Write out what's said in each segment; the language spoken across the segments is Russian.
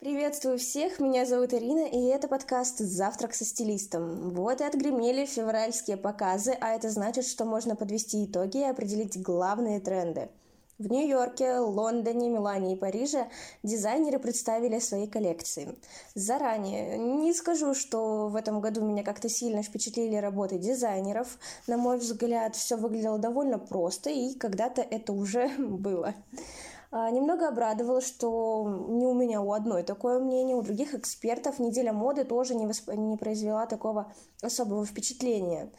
Приветствую всех, меня зовут Ирина, и это подкаст «Завтрак со стилистом». Вот и отгремели февральские показы, а это значит, что можно подвести итоги и определить главные тренды. В Нью-Йорке, Лондоне, Милане и Париже дизайнеры представили свои коллекции. Заранее не скажу, что в этом году меня как-то сильно впечатлили работы дизайнеров. На мой взгляд, все выглядело довольно просто, и когда-то это уже было. А, немного обрадовало, что не у меня у одной такое мнение, у других экспертов неделя моды тоже не, восп... не произвела такого особого впечатления.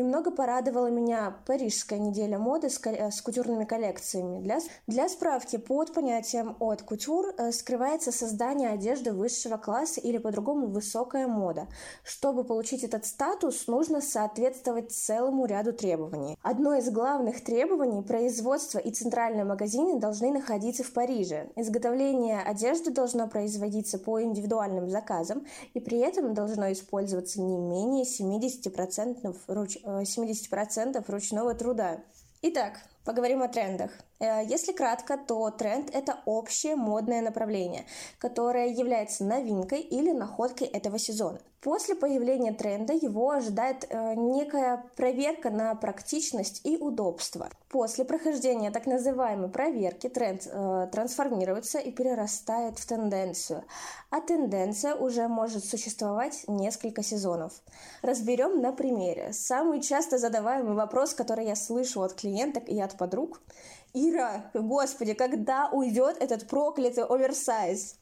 Немного порадовала меня парижская неделя моды с, ко... с кутюрными коллекциями. Для... Для справки, под понятием от кутюр э, скрывается создание одежды высшего класса или по-другому высокая мода. Чтобы получить этот статус, нужно соответствовать целому ряду требований. Одно из главных требований – производство и центральные магазины должны находиться в Париже. Изготовление одежды должно производиться по индивидуальным заказам, и при этом должно использоваться не менее 70%, руч... 70% э, ручного труда. Итак, поговорим о трендах. Э, если кратко, то тренд – это общее модное направление, которое является новинкой или находкой этого сезона. После появления тренда его ожидает э, некая проверка на практичность и удобство. После прохождения так называемой проверки тренд э, трансформируется и перерастает в тенденцию, а тенденция уже может существовать несколько сезонов. Разберем на примере. Самый часто задаваемый вопрос, который я слышу от клиенток и от подруг – Ира, господи, когда уйдет этот проклятый оверсайз?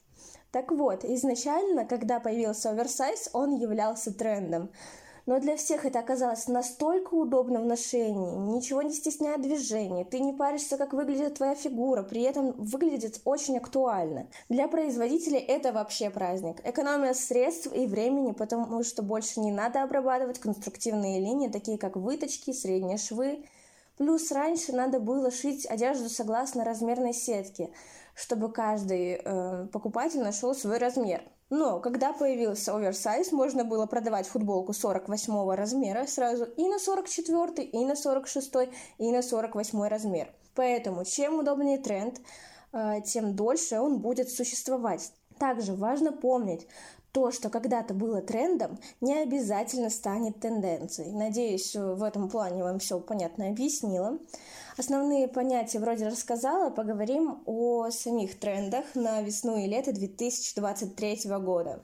Так вот, изначально, когда появился оверсайз, он являлся трендом. Но для всех это оказалось настолько удобно в ношении, ничего не стесняя движений, ты не паришься, как выглядит твоя фигура, при этом выглядит очень актуально. Для производителей это вообще праздник. Экономия средств и времени, потому что больше не надо обрабатывать конструктивные линии, такие как выточки, средние швы, Плюс раньше надо было шить одежду согласно размерной сетке, чтобы каждый э, покупатель нашел свой размер. Но когда появился оверсайз, можно было продавать футболку 48 размера сразу и на 44, и на 46, и на 48 размер. Поэтому чем удобнее тренд, э, тем дольше он будет существовать. Также важно помнить, то, что когда-то было трендом, не обязательно станет тенденцией. Надеюсь, в этом плане вам все понятно объяснила. Основные понятия вроде рассказала, поговорим о самих трендах на весну и лето 2023 года.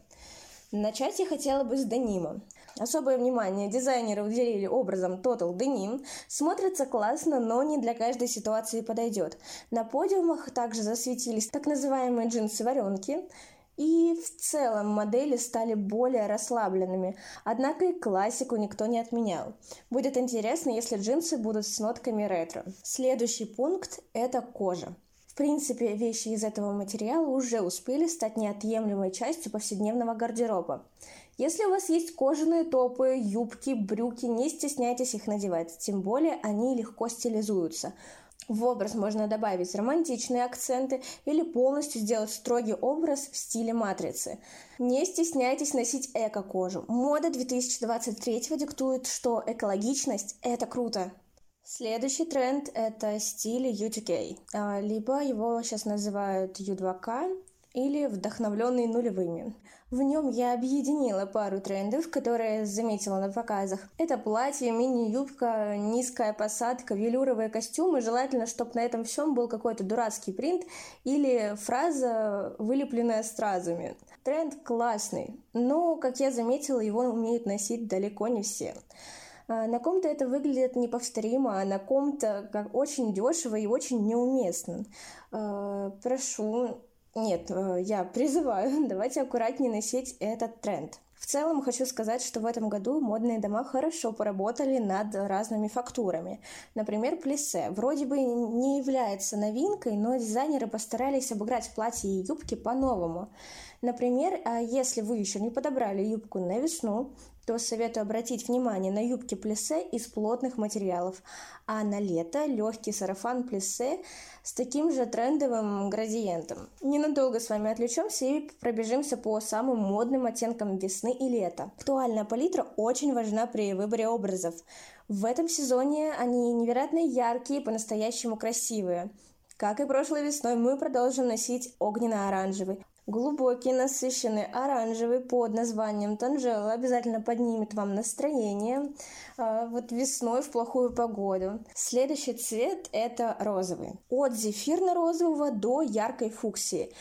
Начать я хотела бы с денима. Особое внимание дизайнеры уделили образом Total Denim. Смотрится классно, но не для каждой ситуации подойдет. На подиумах также засветились так называемые джинсы-варенки. И в целом модели стали более расслабленными, однако и классику никто не отменял. Будет интересно, если джинсы будут с нотками ретро. Следующий пункт – это кожа. В принципе, вещи из этого материала уже успели стать неотъемлемой частью повседневного гардероба. Если у вас есть кожаные топы, юбки, брюки, не стесняйтесь их надевать, тем более они легко стилизуются. В образ можно добавить романтичные акценты или полностью сделать строгий образ в стиле матрицы. Не стесняйтесь носить эко-кожу. Мода 2023 диктует, что экологичность – это круто. Следующий тренд – это стиль U2K, а, либо его сейчас называют U2K, или вдохновленный нулевыми. В нем я объединила пару трендов, которые заметила на показах. Это платье, мини-юбка, низкая посадка, велюровые костюмы. Желательно, чтобы на этом всем был какой-то дурацкий принт или фраза, вылепленная стразами. Тренд классный, но, как я заметила, его умеют носить далеко не все. А, на ком-то это выглядит неповторимо, а на ком-то как очень дешево и очень неуместно. А, прошу нет, э, я призываю, давайте аккуратнее носить этот тренд. В целом хочу сказать, что в этом году модные дома хорошо поработали над разными фактурами. Например, плиссе. Вроде бы не является новинкой, но дизайнеры постарались обыграть платья и юбки по-новому. Например, а если вы еще не подобрали юбку на весну, то советую обратить внимание на юбки плиссе из плотных материалов, а на лето легкий сарафан плиссе с таким же трендовым градиентом. Ненадолго с вами отвлечемся и пробежимся по самым модным оттенкам весны и лета. Актуальная палитра очень важна при выборе образов. В этом сезоне они невероятно яркие, по-настоящему красивые. Как и прошлой весной, мы продолжим носить огненно-оранжевый. Глубокий, насыщенный оранжевый под названием Танжела обязательно поднимет вам настроение э, вот весной в плохую погоду. Следующий цвет это розовый. От зефирно-розового до яркой фуксии.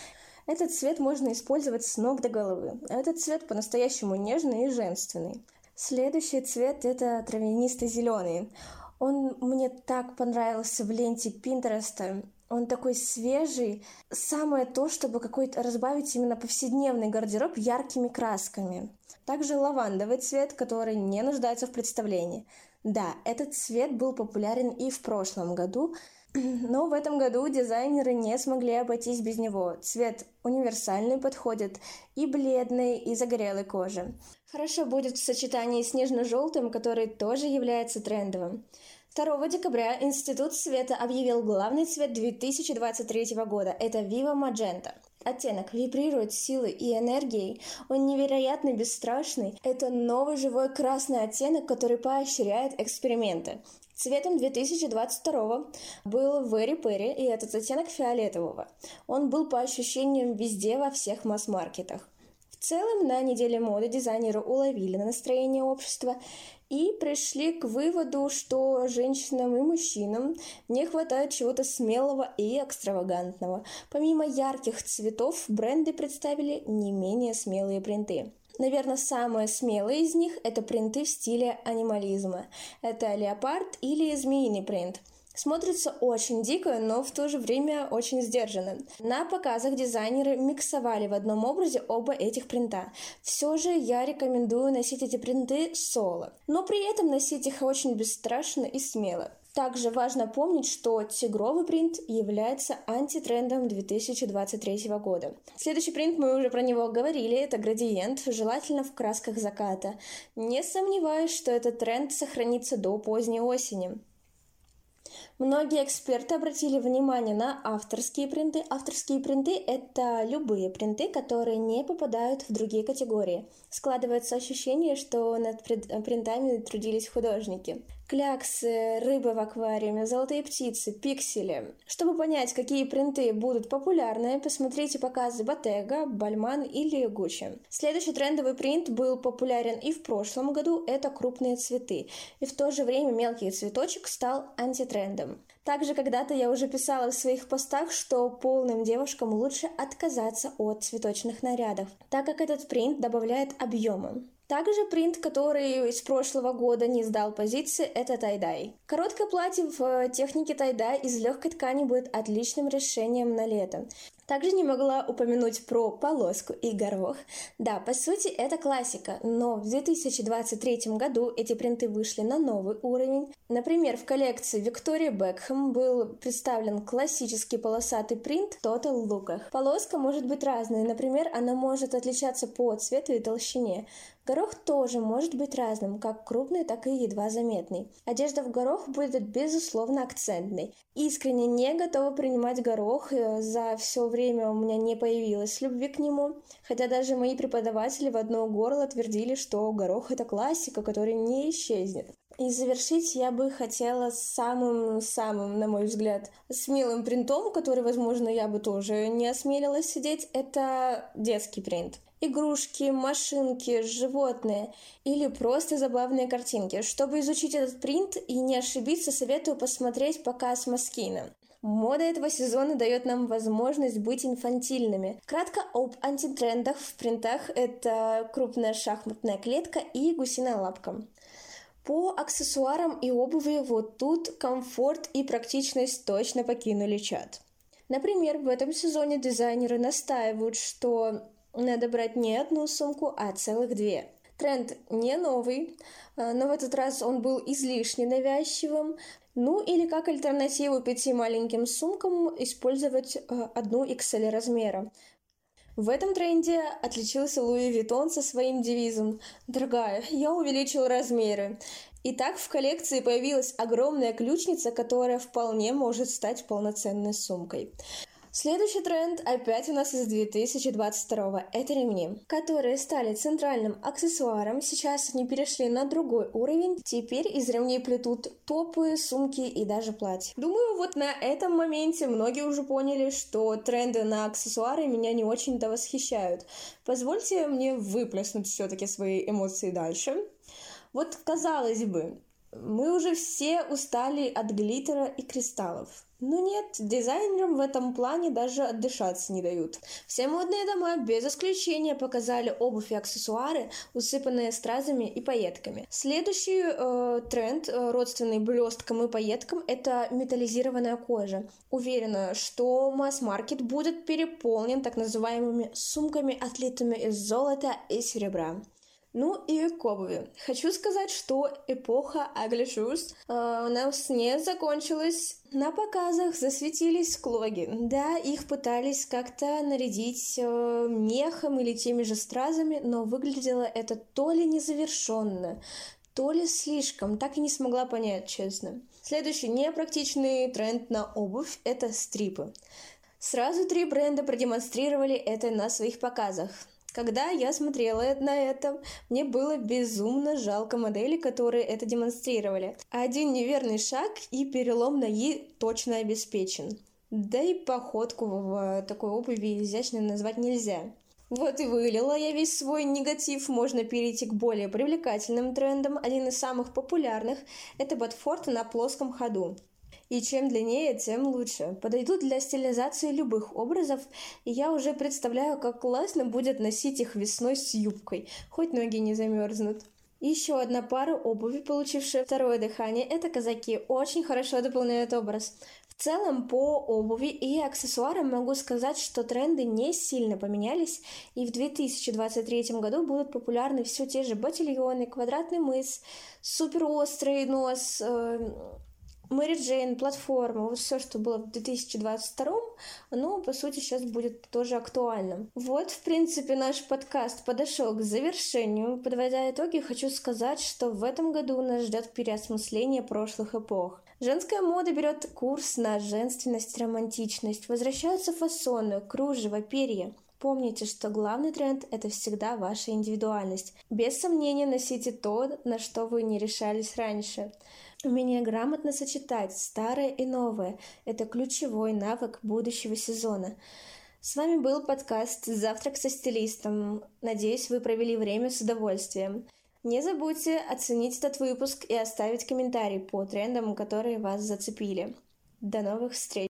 Этот цвет можно использовать с ног до головы. Этот цвет по-настоящему нежный и женственный. Следующий цвет это травянистый зеленый. Он мне так понравился в ленте Пинтереста. Он такой свежий. Самое то, чтобы какой-то разбавить именно повседневный гардероб яркими красками. Также лавандовый цвет, который не нуждается в представлении. Да, этот цвет был популярен и в прошлом году, но в этом году дизайнеры не смогли обойтись без него. Цвет универсальный подходит и бледной, и загорелой коже. Хорошо будет в сочетании с нежно-желтым, который тоже является трендовым. 2 декабря Институт света объявил главный цвет 2023 года. Это Viva Magenta. Оттенок вибрирует силой и энергией. Он невероятно бесстрашный. Это новый живой красный оттенок, который поощряет эксперименты. Цветом 2022 был Very Perry, и этот оттенок фиолетового. Он был по ощущениям везде во всех масс-маркетах. Целом, на неделе моды дизайнеры уловили настроение общества и пришли к выводу, что женщинам и мужчинам не хватает чего-то смелого и экстравагантного. Помимо ярких цветов, бренды представили не менее смелые принты. Наверное, самые смелые из них – это принты в стиле анимализма. Это леопард или змеиный принт – Смотрится очень дико, но в то же время очень сдержанно. На показах дизайнеры миксовали в одном образе оба этих принта. Все же я рекомендую носить эти принты соло, но при этом носить их очень бесстрашно и смело. Также важно помнить, что тигровый принт является антитрендом 2023 года. Следующий принт, мы уже про него говорили, это градиент, желательно в красках заката. Не сомневаюсь, что этот тренд сохранится до поздней осени. Многие эксперты обратили внимание на авторские принты. Авторские принты – это любые принты, которые не попадают в другие категории. Складывается ощущение, что над принтами трудились художники кляксы, рыбы в аквариуме, золотые птицы, пиксели. Чтобы понять, какие принты будут популярны, посмотрите показы Bottega, Бальман или Гуччи. Следующий трендовый принт был популярен и в прошлом году, это крупные цветы. И в то же время мелкий цветочек стал антитрендом. Также когда-то я уже писала в своих постах, что полным девушкам лучше отказаться от цветочных нарядов, так как этот принт добавляет объема. Также принт, который из прошлого года не сдал позиции, это тайдай. Короткое платье в технике тайдай из легкой ткани будет отличным решением на лето. Также не могла упомянуть про полоску и горох. Да, по сути, это классика, но в 2023 году эти принты вышли на новый уровень. Например, в коллекции Виктория Бекхэм был представлен классический полосатый принт Total Look. Полоска может быть разной, например, она может отличаться по цвету и толщине. Горох тоже может быть разным, как крупный, так и едва заметный. Одежда в горох будет безусловно акцентной. Искренне не готова принимать горох, э, за все время у меня не появилось любви к нему, хотя даже мои преподаватели в одно горло твердили, что горох это классика, которая не исчезнет. И завершить я бы хотела самым-самым, на мой взгляд, смелым принтом, который, возможно, я бы тоже не осмелилась сидеть, это детский принт игрушки, машинки, животные или просто забавные картинки. Чтобы изучить этот принт и не ошибиться, советую посмотреть показ Маскина. Мода этого сезона дает нам возможность быть инфантильными. Кратко об антитрендах в принтах – это крупная шахматная клетка и гусиная лапка. По аксессуарам и обуви вот тут комфорт и практичность точно покинули чат. Например, в этом сезоне дизайнеры настаивают, что надо брать не одну сумку, а целых две. Тренд не новый, а, но в этот раз он был излишне навязчивым. Ну или как альтернативу пяти маленьким сумкам использовать а, одну XL размера. В этом тренде отличился Луи Виттон со своим девизом «Дорогая, я увеличил размеры». Итак, в коллекции появилась огромная ключница, которая вполне может стать полноценной сумкой. Следующий тренд опять у нас из 2022 это ремни, которые стали центральным аксессуаром. Сейчас они перешли на другой уровень. Теперь из ремней плетут топы, сумки и даже платья. Думаю, вот на этом моменте многие уже поняли, что тренды на аксессуары меня не очень-то восхищают. Позвольте мне выплеснуть все-таки свои эмоции дальше. Вот казалось бы, мы уже все устали от глиттера и кристаллов. Но нет, дизайнерам в этом плане даже отдышаться не дают. Все модные дома без исключения показали обувь и аксессуары, усыпанные стразами и пайетками. Следующий э, тренд, э, родственный блесткам и пайеткам, это металлизированная кожа. Уверена, что масс-маркет будет переполнен так называемыми сумками, отлитыми из золота и серебра. Ну и к обуви. Хочу сказать, что эпоха ugly shoes э, у нас не закончилась. На показах засветились клоги. Да, их пытались как-то нарядить э, мехом или теми же стразами, но выглядело это то ли незавершенно, то ли слишком, так и не смогла понять, честно. Следующий непрактичный тренд на обувь – это стрипы. Сразу три бренда продемонстрировали это на своих показах. Когда я смотрела на это, мне было безумно жалко моделей, которые это демонстрировали. Один неверный шаг и перелом ноги точно обеспечен. Да и походку в такой обуви изящной назвать нельзя. Вот и вылила я весь свой негатив. Можно перейти к более привлекательным трендам. Один из самых популярных – это ботфорты на плоском ходу. И чем длиннее, тем лучше. Подойдут для стилизации любых образов, и я уже представляю, как классно будет носить их весной с юбкой, хоть ноги не замерзнут. Еще одна пара обуви, получившая второе дыхание, это казаки. Очень хорошо дополняют образ. В целом, по обуви и аксессуарам могу сказать, что тренды не сильно поменялись, и в 2023 году будут популярны все те же ботильоны, квадратный мыс, суперострый нос, э, Мэри Джейн, платформа, вот все, что было в 2022, оно, по сути, сейчас будет тоже актуальным. Вот, в принципе, наш подкаст подошел к завершению. Подводя итоги, хочу сказать, что в этом году нас ждет переосмысление прошлых эпох. Женская мода берет курс на женственность, романтичность. Возвращаются фасоны, кружево, перья. Помните, что главный тренд – это всегда ваша индивидуальность. Без сомнения носите то, на что вы не решались раньше. Умение грамотно сочетать старое и новое – это ключевой навык будущего сезона. С вами был подкаст «Завтрак со стилистом». Надеюсь, вы провели время с удовольствием. Не забудьте оценить этот выпуск и оставить комментарий по трендам, которые вас зацепили. До новых встреч!